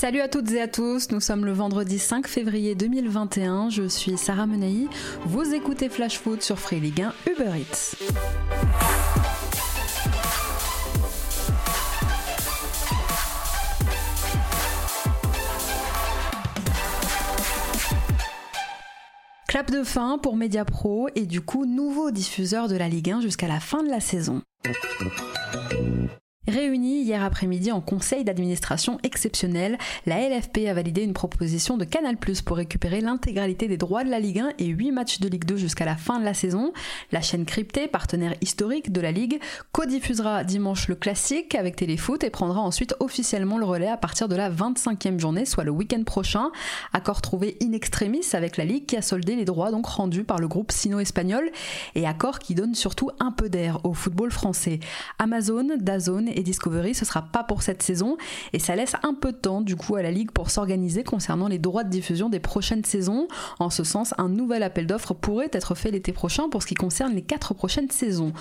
Salut à toutes et à tous, nous sommes le vendredi 5 février 2021, je suis Sarah Menei, vous écoutez Flash Foot sur Free Ligue 1 Uber Eats. Clap de fin pour Mediapro et du coup nouveau diffuseur de la Ligue 1 jusqu'à la fin de la saison. Réunie hier après-midi en conseil d'administration exceptionnel, la LFP a validé une proposition de Canal Plus pour récupérer l'intégralité des droits de la Ligue 1 et 8 matchs de Ligue 2 jusqu'à la fin de la saison. La chaîne cryptée, partenaire historique de la Ligue, co-diffusera dimanche le classique avec Téléfoot et prendra ensuite officiellement le relais à partir de la 25e journée, soit le week-end prochain. Accord trouvé in extremis avec la Ligue qui a soldé les droits donc rendus par le groupe sino-espagnol et accord qui donne surtout un peu d'air au football français. Amazon, Dazone et Discovery, ce sera pas pour cette saison et ça laisse un peu de temps du coup à la Ligue pour s'organiser concernant les droits de diffusion des prochaines saisons. En ce sens, un nouvel appel d'offres pourrait être fait l'été prochain pour ce qui concerne les quatre prochaines saisons.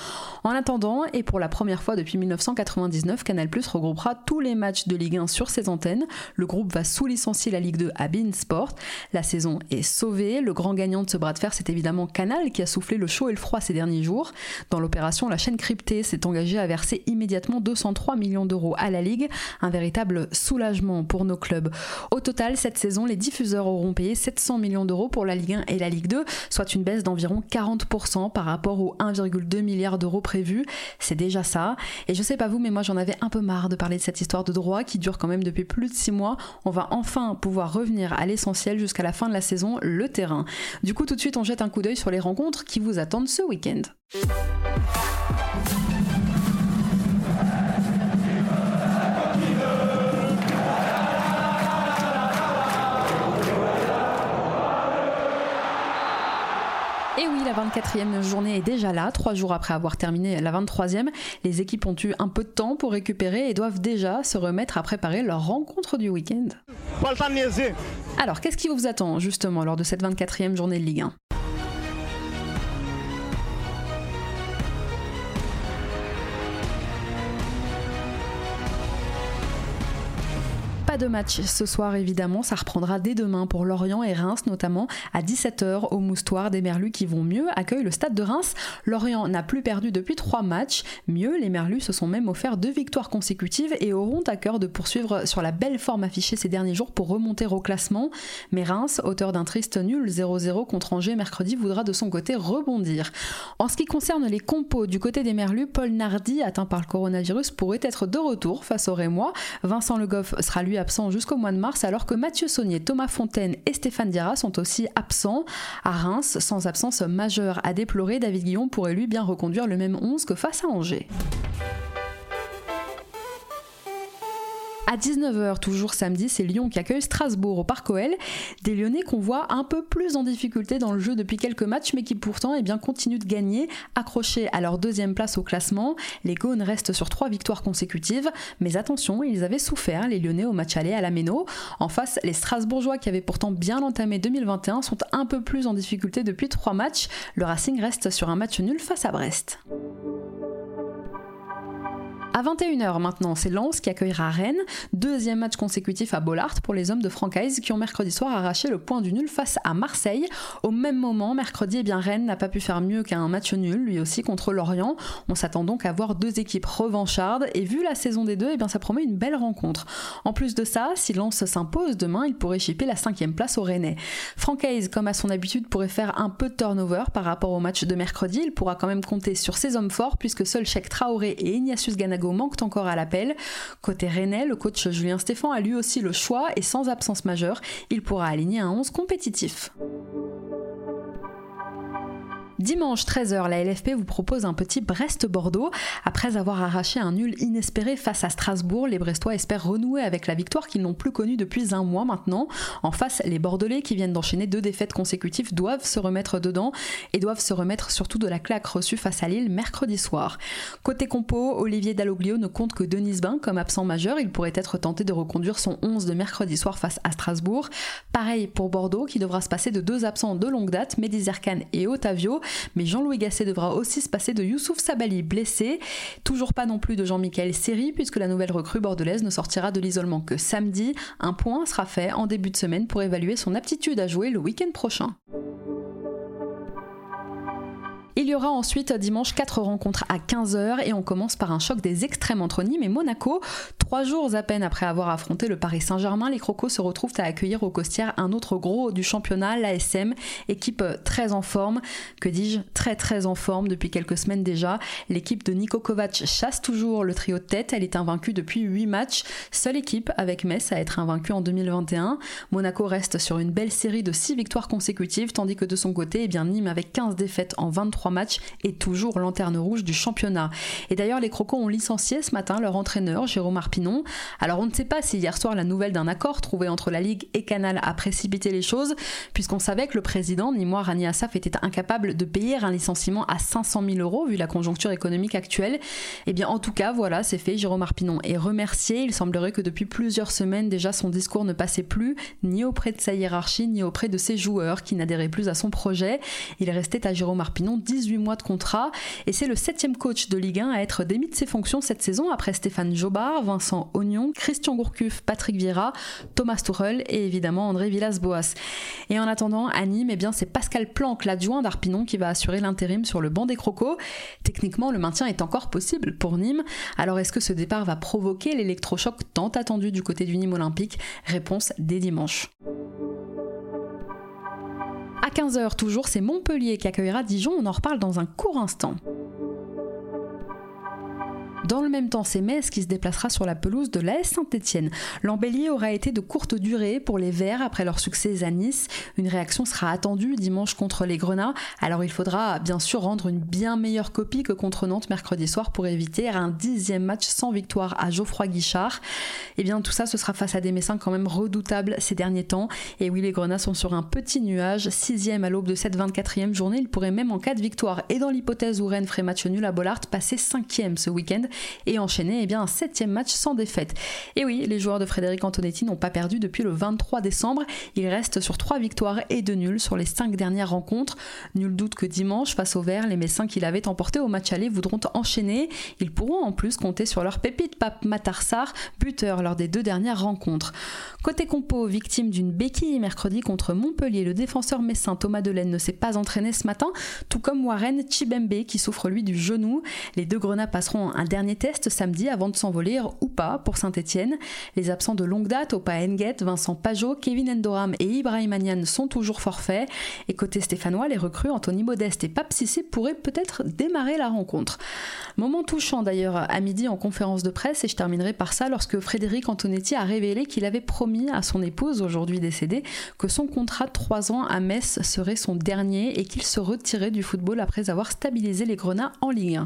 En attendant, et pour la première fois depuis 1999, Canal Plus regroupera tous les matchs de Ligue 1 sur ses antennes. Le groupe va sous-licencier la Ligue 2 à Bein Sport. La saison est sauvée. Le grand gagnant de ce bras de fer, c'est évidemment Canal qui a soufflé le chaud et le froid ces derniers jours. Dans l'opération, la chaîne cryptée s'est engagée à verser immédiatement 200 3 millions d'euros à la Ligue, un véritable soulagement pour nos clubs. Au total, cette saison, les diffuseurs auront payé 700 millions d'euros pour la Ligue 1 et la Ligue 2, soit une baisse d'environ 40% par rapport aux 1,2 milliard d'euros prévus. C'est déjà ça. Et je sais pas vous, mais moi j'en avais un peu marre de parler de cette histoire de droit qui dure quand même depuis plus de 6 mois. On va enfin pouvoir revenir à l'essentiel jusqu'à la fin de la saison, le terrain. Du coup, tout de suite, on jette un coup d'œil sur les rencontres qui vous attendent ce week-end. Et oui, la 24e journée est déjà là, trois jours après avoir terminé la 23e. Les équipes ont eu un peu de temps pour récupérer et doivent déjà se remettre à préparer leur rencontre du week-end. Alors, qu'est-ce qui vous attend justement lors de cette 24e journée de Ligue 1 Pas de match ce soir évidemment, ça reprendra dès demain pour Lorient et Reims notamment à 17h au Moustoir des Merlus qui vont mieux accueillent le stade de Reims. Lorient n'a plus perdu depuis trois matchs. Mieux, les Merlus se sont même offert deux victoires consécutives et auront à cœur de poursuivre sur la belle forme affichée ces derniers jours pour remonter au classement. Mais Reims, auteur d'un triste nul 0-0 contre Angers mercredi, voudra de son côté rebondir. En ce qui concerne les compos du côté des Merlus, Paul Nardi, atteint par le coronavirus, pourrait être de retour face au Rémois. Vincent Le Goff sera lui absent jusqu'au mois de mars, alors que Mathieu Saunier, Thomas Fontaine et Stéphane Diarra sont aussi absents. À Reims, sans absence majeure à déplorer, David Guillon pourrait lui bien reconduire le même 11 que face à Angers. À 19h, toujours samedi, c'est Lyon qui accueille Strasbourg au Parc OL. Des Lyonnais qu'on voit un peu plus en difficulté dans le jeu depuis quelques matchs, mais qui pourtant eh bien, continuent de gagner, accrochés à leur deuxième place au classement. Les Gaunes restent sur trois victoires consécutives, mais attention, ils avaient souffert, les Lyonnais, au match aller à la Méno. En face, les Strasbourgeois, qui avaient pourtant bien entamé 2021, sont un peu plus en difficulté depuis trois matchs. Le Racing reste sur un match nul face à Brest. À 21h maintenant, c'est Lens qui accueillera Rennes. Deuxième match consécutif à Bollard pour les hommes de Francaise qui ont mercredi soir arraché le point du nul face à Marseille. Au même moment, mercredi, eh bien, Rennes n'a pas pu faire mieux qu'un match nul, lui aussi contre Lorient. On s'attend donc à voir deux équipes revanchardes et vu la saison des deux, eh ça promet une belle rencontre. En plus de ça, si Lens s'impose demain, il pourrait chipper la cinquième place au Rennais. Francaise, comme à son habitude, pourrait faire un peu de turnover par rapport au match de mercredi. Il pourra quand même compter sur ses hommes forts puisque seuls Cheikh Traoré et Ignatius Ganago manquent encore à l'appel. Côté Rennais, le coach Julien Stéphan a lui aussi le choix et sans absence majeure, il pourra aligner un 11 compétitif. Dimanche 13h, la LFP vous propose un petit Brest-Bordeaux. Après avoir arraché un nul inespéré face à Strasbourg, les Brestois espèrent renouer avec la victoire qu'ils n'ont plus connue depuis un mois maintenant. En face, les Bordelais qui viennent d'enchaîner deux défaites consécutives doivent se remettre dedans et doivent se remettre surtout de la claque reçue face à Lille mercredi soir. Côté compo, Olivier Dalloglio ne compte que Denis Bain comme absent majeur. Il pourrait être tenté de reconduire son 11 de mercredi soir face à Strasbourg. Pareil pour Bordeaux qui devra se passer de deux absents de longue date, Mehdi Zerkan et Otavio. Mais Jean-Louis Gasset devra aussi se passer de Youssouf Sabali blessé. Toujours pas non plus de Jean-Michel Seri, puisque la nouvelle recrue bordelaise ne sortira de l'isolement que samedi. Un point sera fait en début de semaine pour évaluer son aptitude à jouer le week-end prochain. Il y aura ensuite dimanche 4 rencontres à 15h et on commence par un choc des extrêmes entre Nîmes et Monaco. Trois jours à peine après avoir affronté le Paris Saint-Germain, les Crocos se retrouvent à accueillir au Costières un autre gros du championnat, l'ASM, équipe très en forme, que dis-je, très très en forme depuis quelques semaines déjà. L'équipe de Niko Kovac chasse toujours le trio de tête, elle est invaincue depuis 8 matchs, seule équipe avec Metz à être invaincue en 2021. Monaco reste sur une belle série de 6 victoires consécutives, tandis que de son côté, eh bien, Nîmes avec 15 défaites en 23 matchs et toujours lanterne rouge du championnat. Et d'ailleurs, les Crocos ont licencié ce matin leur entraîneur, Jérôme Arpinon. Alors on ne sait pas si hier soir la nouvelle d'un accord trouvé entre la Ligue et Canal a précipité les choses, puisqu'on savait que le président, Nimoy Rani Assaf, était incapable de payer un licenciement à 500 000 euros vu la conjoncture économique actuelle. Et eh bien en tout cas, voilà, c'est fait. Jérôme Arpinon est remercié. Il semblerait que depuis plusieurs semaines déjà son discours ne passait plus ni auprès de sa hiérarchie ni auprès de ses joueurs qui n'adhéraient plus à son projet. Il restait à Jérôme Arpinon 18 mois de contrat et c'est le septième coach de Ligue 1 à être démis de ses fonctions cette saison après Stéphane Jobard, Vincent Ognon, Christian Gourcuff, Patrick Vieira, Thomas Tourel et évidemment André Villas-Boas. Et en attendant, à Nîmes, eh bien c'est Pascal Planck, l'adjoint d'Arpinon, qui va assurer l'intérim sur le banc des Crocos. Techniquement, le maintien est encore possible pour Nîmes. Alors est-ce que ce départ va provoquer l'électrochoc tant attendu du côté du Nîmes olympique? Réponse dès dimanche. À 15h toujours, c'est Montpellier qui accueillera Dijon, on en reparle dans un court instant. Dans le même temps, c'est Metz qui se déplacera sur la pelouse de l'AS Saint-Etienne. L'embellier aura été de courte durée pour les Verts après leur succès à Nice. Une réaction sera attendue dimanche contre les Grenats. Alors il faudra bien sûr rendre une bien meilleure copie que contre Nantes mercredi soir pour éviter un dixième match sans victoire à Geoffroy Guichard. Et eh bien tout ça, ce sera face à des Messins quand même redoutables ces derniers temps. Et oui, les Grenats sont sur un petit nuage. Sixième à l'aube de cette 24e journée, ils pourraient même en cas de victoire et dans l'hypothèse où Rennes ferait match nul à Bollard passer cinquième ce week-end et enchaîner eh bien, un septième match sans défaite. Et oui, les joueurs de Frédéric Antonetti n'ont pas perdu depuis le 23 décembre. Ils restent sur trois victoires et deux nuls sur les cinq dernières rencontres. Nul doute que dimanche, face au Vert, les Messins qui l'avaient emporté au match aller voudront enchaîner. Ils pourront en plus compter sur leur pépite Pape Matarsar, buteur lors des deux dernières rencontres. Côté compo, victime d'une béquille mercredi contre Montpellier, le défenseur messin Thomas Delaine ne s'est pas entraîné ce matin, tout comme Warren Chibembe qui souffre lui du genou. Les deux grenats passeront un dernier test samedi avant de s'envoler ou pas pour Saint-Etienne. Les absents de longue date, Opa Enget, Vincent Pajot, Kevin Endoram et Ibrahim Anian sont toujours forfaits. Et côté stéphanois, les recrues Anthony Modeste et Pape Cissé pourraient peut-être démarrer la rencontre. Moment touchant d'ailleurs à midi en conférence de presse et je terminerai par ça lorsque Frédéric Antonetti a révélé qu'il avait promis à son épouse, aujourd'hui décédée, que son contrat de 3 ans à Metz serait son dernier et qu'il se retirait du football après avoir stabilisé les Grenats en Ligue 1.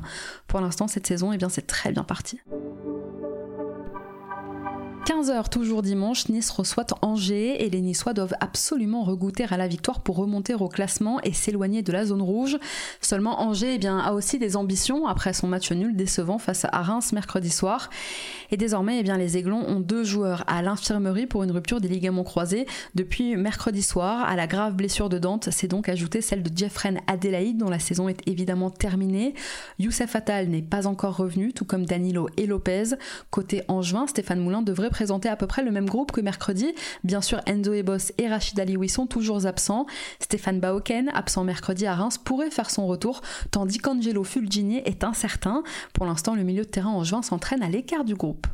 Pour l'instant, cette saison, eh bien, c'est très bien parti. 15h toujours dimanche, Nice reçoit Angers et les Niçois doivent absolument regoûter à la victoire pour remonter au classement et s'éloigner de la zone rouge. Seulement Angers eh bien, a aussi des ambitions après son match nul décevant face à Reims mercredi soir. Et désormais eh bien, les Aiglons ont deux joueurs à l'infirmerie pour une rupture des ligaments croisés. Depuis mercredi soir, à la grave blessure de Dante, c'est donc ajouté celle de Jeffren Adelaide dont la saison est évidemment terminée. Youssef Attal n'est pas encore revenu, tout comme Danilo et Lopez. Côté Angevin, Stéphane Moulin devrait présenter à peu près le même groupe que mercredi. Bien sûr, Enzo Ebos et Rachid Alioui sont toujours absents. Stéphane Baoken, absent mercredi à Reims, pourrait faire son retour, tandis qu'Angelo Fulgini est incertain. Pour l'instant, le milieu de terrain en juin s'entraîne à l'écart du groupe.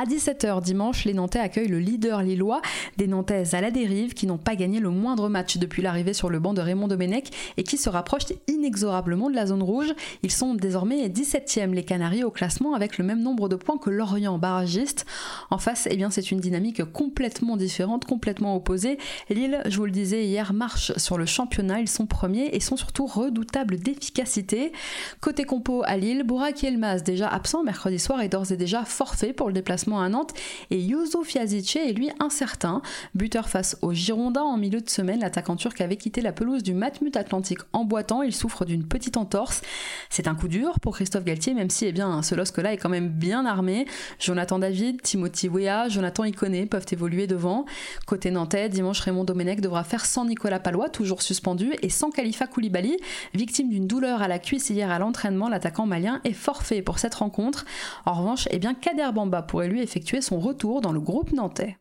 À 17h dimanche, les Nantais accueillent le leader lillois, des Nantaises à la dérive qui n'ont pas gagné le moindre match depuis l'arrivée sur le banc de Raymond Domenech et qui se rapprochent inexorablement de la zone rouge. Ils sont désormais 17e les Canaries au classement avec le même nombre de points que Lorient barragiste. En face, eh bien c'est une dynamique complètement différente, complètement opposée. Lille, je vous le disais hier, marche sur le championnat, ils sont premiers et sont surtout redoutables d'efficacité. Côté compo à Lille, Bourak Elmaz, déjà absent mercredi soir, est d'ores et déjà forfait pour le déplacement à Nantes et Youssouf Yazice est lui incertain. Buteur face aux Girondins en milieu de semaine, l'attaquant turc avait quitté la pelouse du Matmut Atlantique en boitant. Il souffre d'une petite entorse. C'est un coup dur pour Christophe Galtier, même si eh bien, ce LOSC-là est quand même bien armé. Jonathan David, Timothy Weah, Jonathan Iconé peuvent évoluer devant. Côté nantais, dimanche, Raymond Domenech devra faire sans Nicolas Palois, toujours suspendu, et sans Khalifa Koulibaly, victime d'une douleur à la cuisse hier à l'entraînement. L'attaquant malien est forfait pour cette rencontre. En revanche, eh bien, Kader Bamba pourrait lui effectuer son retour dans le groupe nantais.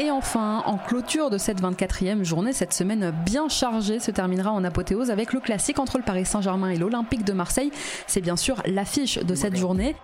Et enfin, en clôture de cette 24e journée, cette semaine bien chargée se terminera en apothéose avec le classique entre le Paris Saint-Germain et l'Olympique de Marseille. C'est bien sûr l'affiche de cette journée.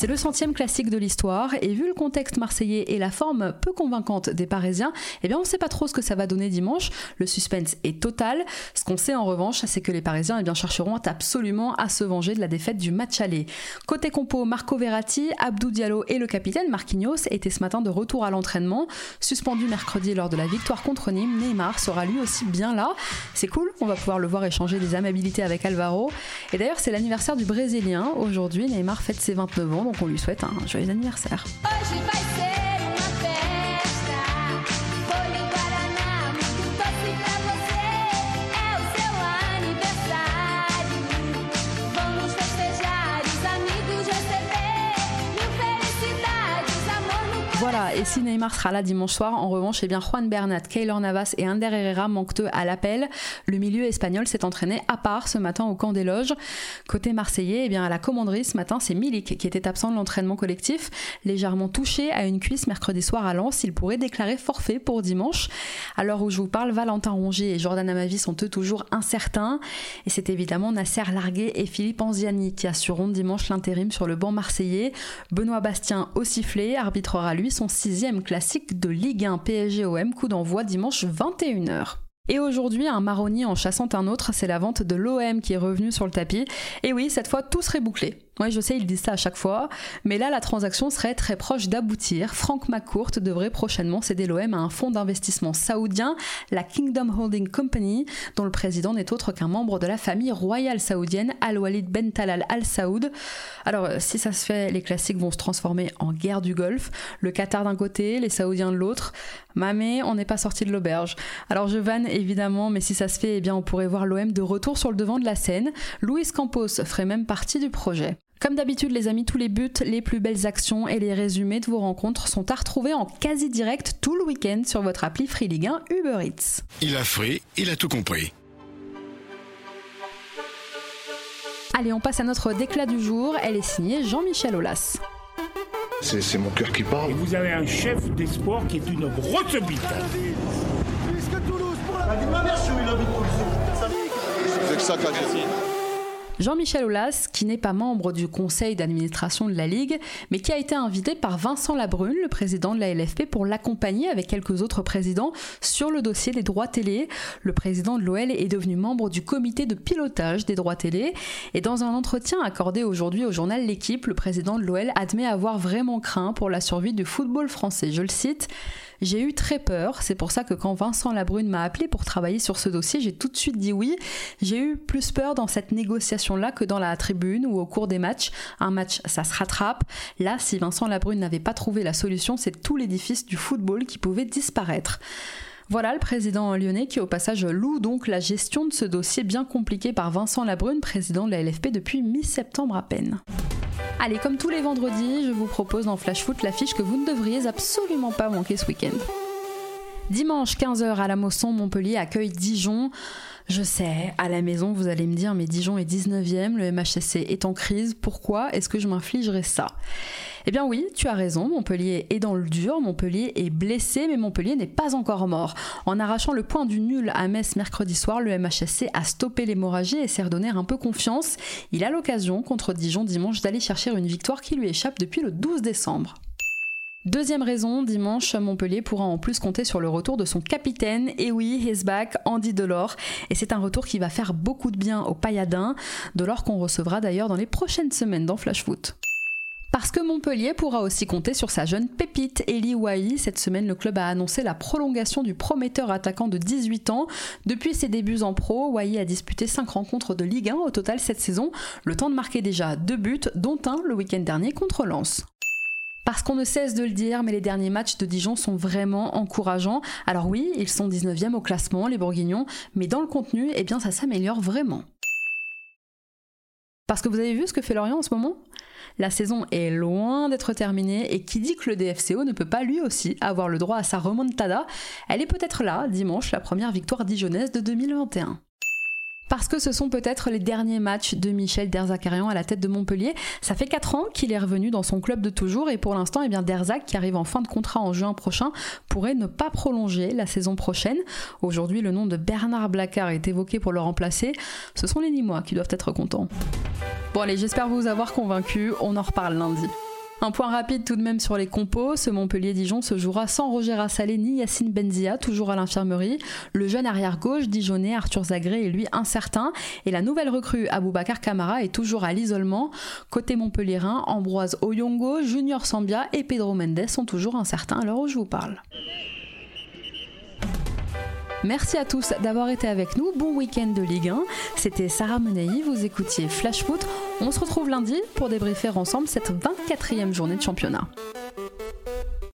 C'est le centième classique de l'histoire et vu le contexte marseillais et la forme peu convaincante des Parisiens, eh bien on ne sait pas trop ce que ça va donner dimanche. Le suspense est total. Ce qu'on sait en revanche, c'est que les Parisiens eh bien, chercheront absolument à se venger de la défaite du match aller. Côté compo, Marco Verratti, Abdou Diallo et le capitaine Marquinhos étaient ce matin de retour à l'entraînement. Suspendu mercredi lors de la victoire contre Nîmes, Neymar sera lui aussi bien là. C'est cool, on va pouvoir le voir échanger des amabilités avec Alvaro. Et d'ailleurs, c'est l'anniversaire du Brésilien. Aujourd'hui, Neymar fête ses 29 ans donc on lui souhaite un joyeux anniversaire. Et si Neymar sera là dimanche soir, en revanche, eh bien Juan Bernat, Keylor Navas et Ander Herrera manquent eux à l'appel. Le milieu espagnol s'est entraîné à part ce matin au camp des loges. Côté marseillais, eh bien à la commanderie ce matin, c'est Milik qui était absent de l'entraînement collectif, légèrement touché à une cuisse mercredi soir à Lens. Il pourrait déclarer forfait pour dimanche. À l'heure où je vous parle, Valentin Rongier et Jordan Amavi sont eux toujours incertains. Et c'est évidemment Nasser Larguet et Philippe Anziani qui assureront dimanche l'intérim sur le banc marseillais. Benoît Bastien au sifflet arbitrera lui son sixième classique de Ligue 1 PSG-OM, coup d'envoi dimanche 21h. Et aujourd'hui, un marronnier en chassant un autre, c'est la vente de l'OM qui est revenue sur le tapis. Et oui, cette fois, tout serait bouclé. Oui, je sais, ils disent ça à chaque fois, mais là, la transaction serait très proche d'aboutir. Frank McCourt devrait prochainement céder l'OM à un fonds d'investissement saoudien, la Kingdom Holding Company, dont le président n'est autre qu'un membre de la famille royale saoudienne, Al-Walid Ben Talal Al Saoud. Alors, euh, si ça se fait, les classiques vont se transformer en guerre du Golfe. Le Qatar d'un côté, les Saoudiens de l'autre. Mamé, on n'est pas sorti de l'auberge. Alors, je vanne évidemment, mais si ça se fait, eh bien, on pourrait voir l'OM de retour sur le devant de la scène. Luis Campos ferait même partie du projet. Comme d'habitude, les amis, tous les buts, les plus belles actions et les résumés de vos rencontres sont à retrouver en quasi direct tout le week-end sur votre appli Free Ligue 1 Uber Eats. Il a free, il a tout compris. Allez, on passe à notre déclat du jour. Elle est signée Jean-Michel Aulas. C'est mon cœur qui parle. Et vous avez un chef d'espoir qui est une grosse bite. C'est que ça qu'a dit. Jean-Michel Aulas, qui n'est pas membre du conseil d'administration de la Ligue, mais qui a été invité par Vincent Labrune, le président de la LFP, pour l'accompagner avec quelques autres présidents sur le dossier des droits télé. Le président de l'OL est devenu membre du comité de pilotage des droits télé. Et dans un entretien accordé aujourd'hui au journal L'équipe, le président de l'OL admet avoir vraiment craint pour la survie du football français. Je le cite. J'ai eu très peur, c'est pour ça que quand Vincent Labrune m'a appelé pour travailler sur ce dossier, j'ai tout de suite dit oui. J'ai eu plus peur dans cette négociation-là que dans la tribune ou au cours des matchs. Un match, ça se rattrape. Là, si Vincent Labrune n'avait pas trouvé la solution, c'est tout l'édifice du football qui pouvait disparaître. Voilà le président lyonnais qui au passage loue donc la gestion de ce dossier bien compliqué par Vincent Labrune, président de la LFP depuis mi-septembre à peine. Allez, comme tous les vendredis, je vous propose dans Flash Foot l'affiche que vous ne devriez absolument pas manquer ce week-end. Dimanche 15h à la Mosson, Montpellier accueille Dijon. Je sais, à la maison, vous allez me dire, mais Dijon est 19e, le MHSC est en crise, pourquoi est-ce que je m'infligerais ça? Eh bien oui, tu as raison, Montpellier est dans le dur, Montpellier est blessé, mais Montpellier n'est pas encore mort. En arrachant le point du nul à Metz mercredi soir, le MHSC a stoppé l'hémorragie et s'est redonné un peu confiance. Il a l'occasion, contre Dijon dimanche, d'aller chercher une victoire qui lui échappe depuis le 12 décembre. Deuxième raison, dimanche, Montpellier pourra en plus compter sur le retour de son capitaine, et oui, Andy Delors, et c'est un retour qui va faire beaucoup de bien aux pailladins, Delors qu'on recevra d'ailleurs dans les prochaines semaines dans Flash Foot. Parce que Montpellier pourra aussi compter sur sa jeune pépite Eli Wahi. Cette semaine, le club a annoncé la prolongation du prometteur attaquant de 18 ans. Depuis ses débuts en pro, Wahi a disputé 5 rencontres de Ligue 1 au total cette saison, le temps de marquer déjà deux buts, dont un le week-end dernier contre Lens. Parce qu'on ne cesse de le dire, mais les derniers matchs de Dijon sont vraiment encourageants. Alors oui, ils sont 19e au classement, les Bourguignons, mais dans le contenu, eh bien ça s'améliore vraiment. Parce que vous avez vu ce que fait Lorient en ce moment? La saison est loin d'être terminée et qui dit que le DFCO ne peut pas lui aussi avoir le droit à sa remontada, elle est peut-être là, dimanche, la première victoire dijonnaise de 2021 parce que ce sont peut-être les derniers matchs de Michel Derzakarian à la tête de Montpellier. Ça fait 4 ans qu'il est revenu dans son club de toujours et pour l'instant, eh bien Derzac, qui arrive en fin de contrat en juin prochain, pourrait ne pas prolonger la saison prochaine. Aujourd'hui, le nom de Bernard Blacard est évoqué pour le remplacer. Ce sont les Nîmois qui doivent être contents. Bon allez, j'espère vous avoir convaincu. On en reparle lundi. Un point rapide tout de même sur les compos. Ce Montpellier-Dijon se jouera sans Roger Assalé ni Yacine Benzia, toujours à l'infirmerie. Le jeune arrière-gauche dijonnais Arthur Zagré est lui incertain. Et la nouvelle recrue Aboubacar Camara est toujours à l'isolement. Côté montpellierin, Ambroise Oyongo, Junior Sambia et Pedro Mendes sont toujours incertains à l'heure où je vous parle. Merci à tous d'avoir été avec nous. Bon week-end de Ligue 1. C'était Sarah Menei, vous écoutiez Flash Foot. On se retrouve lundi pour débriefer ensemble cette 24e journée de championnat.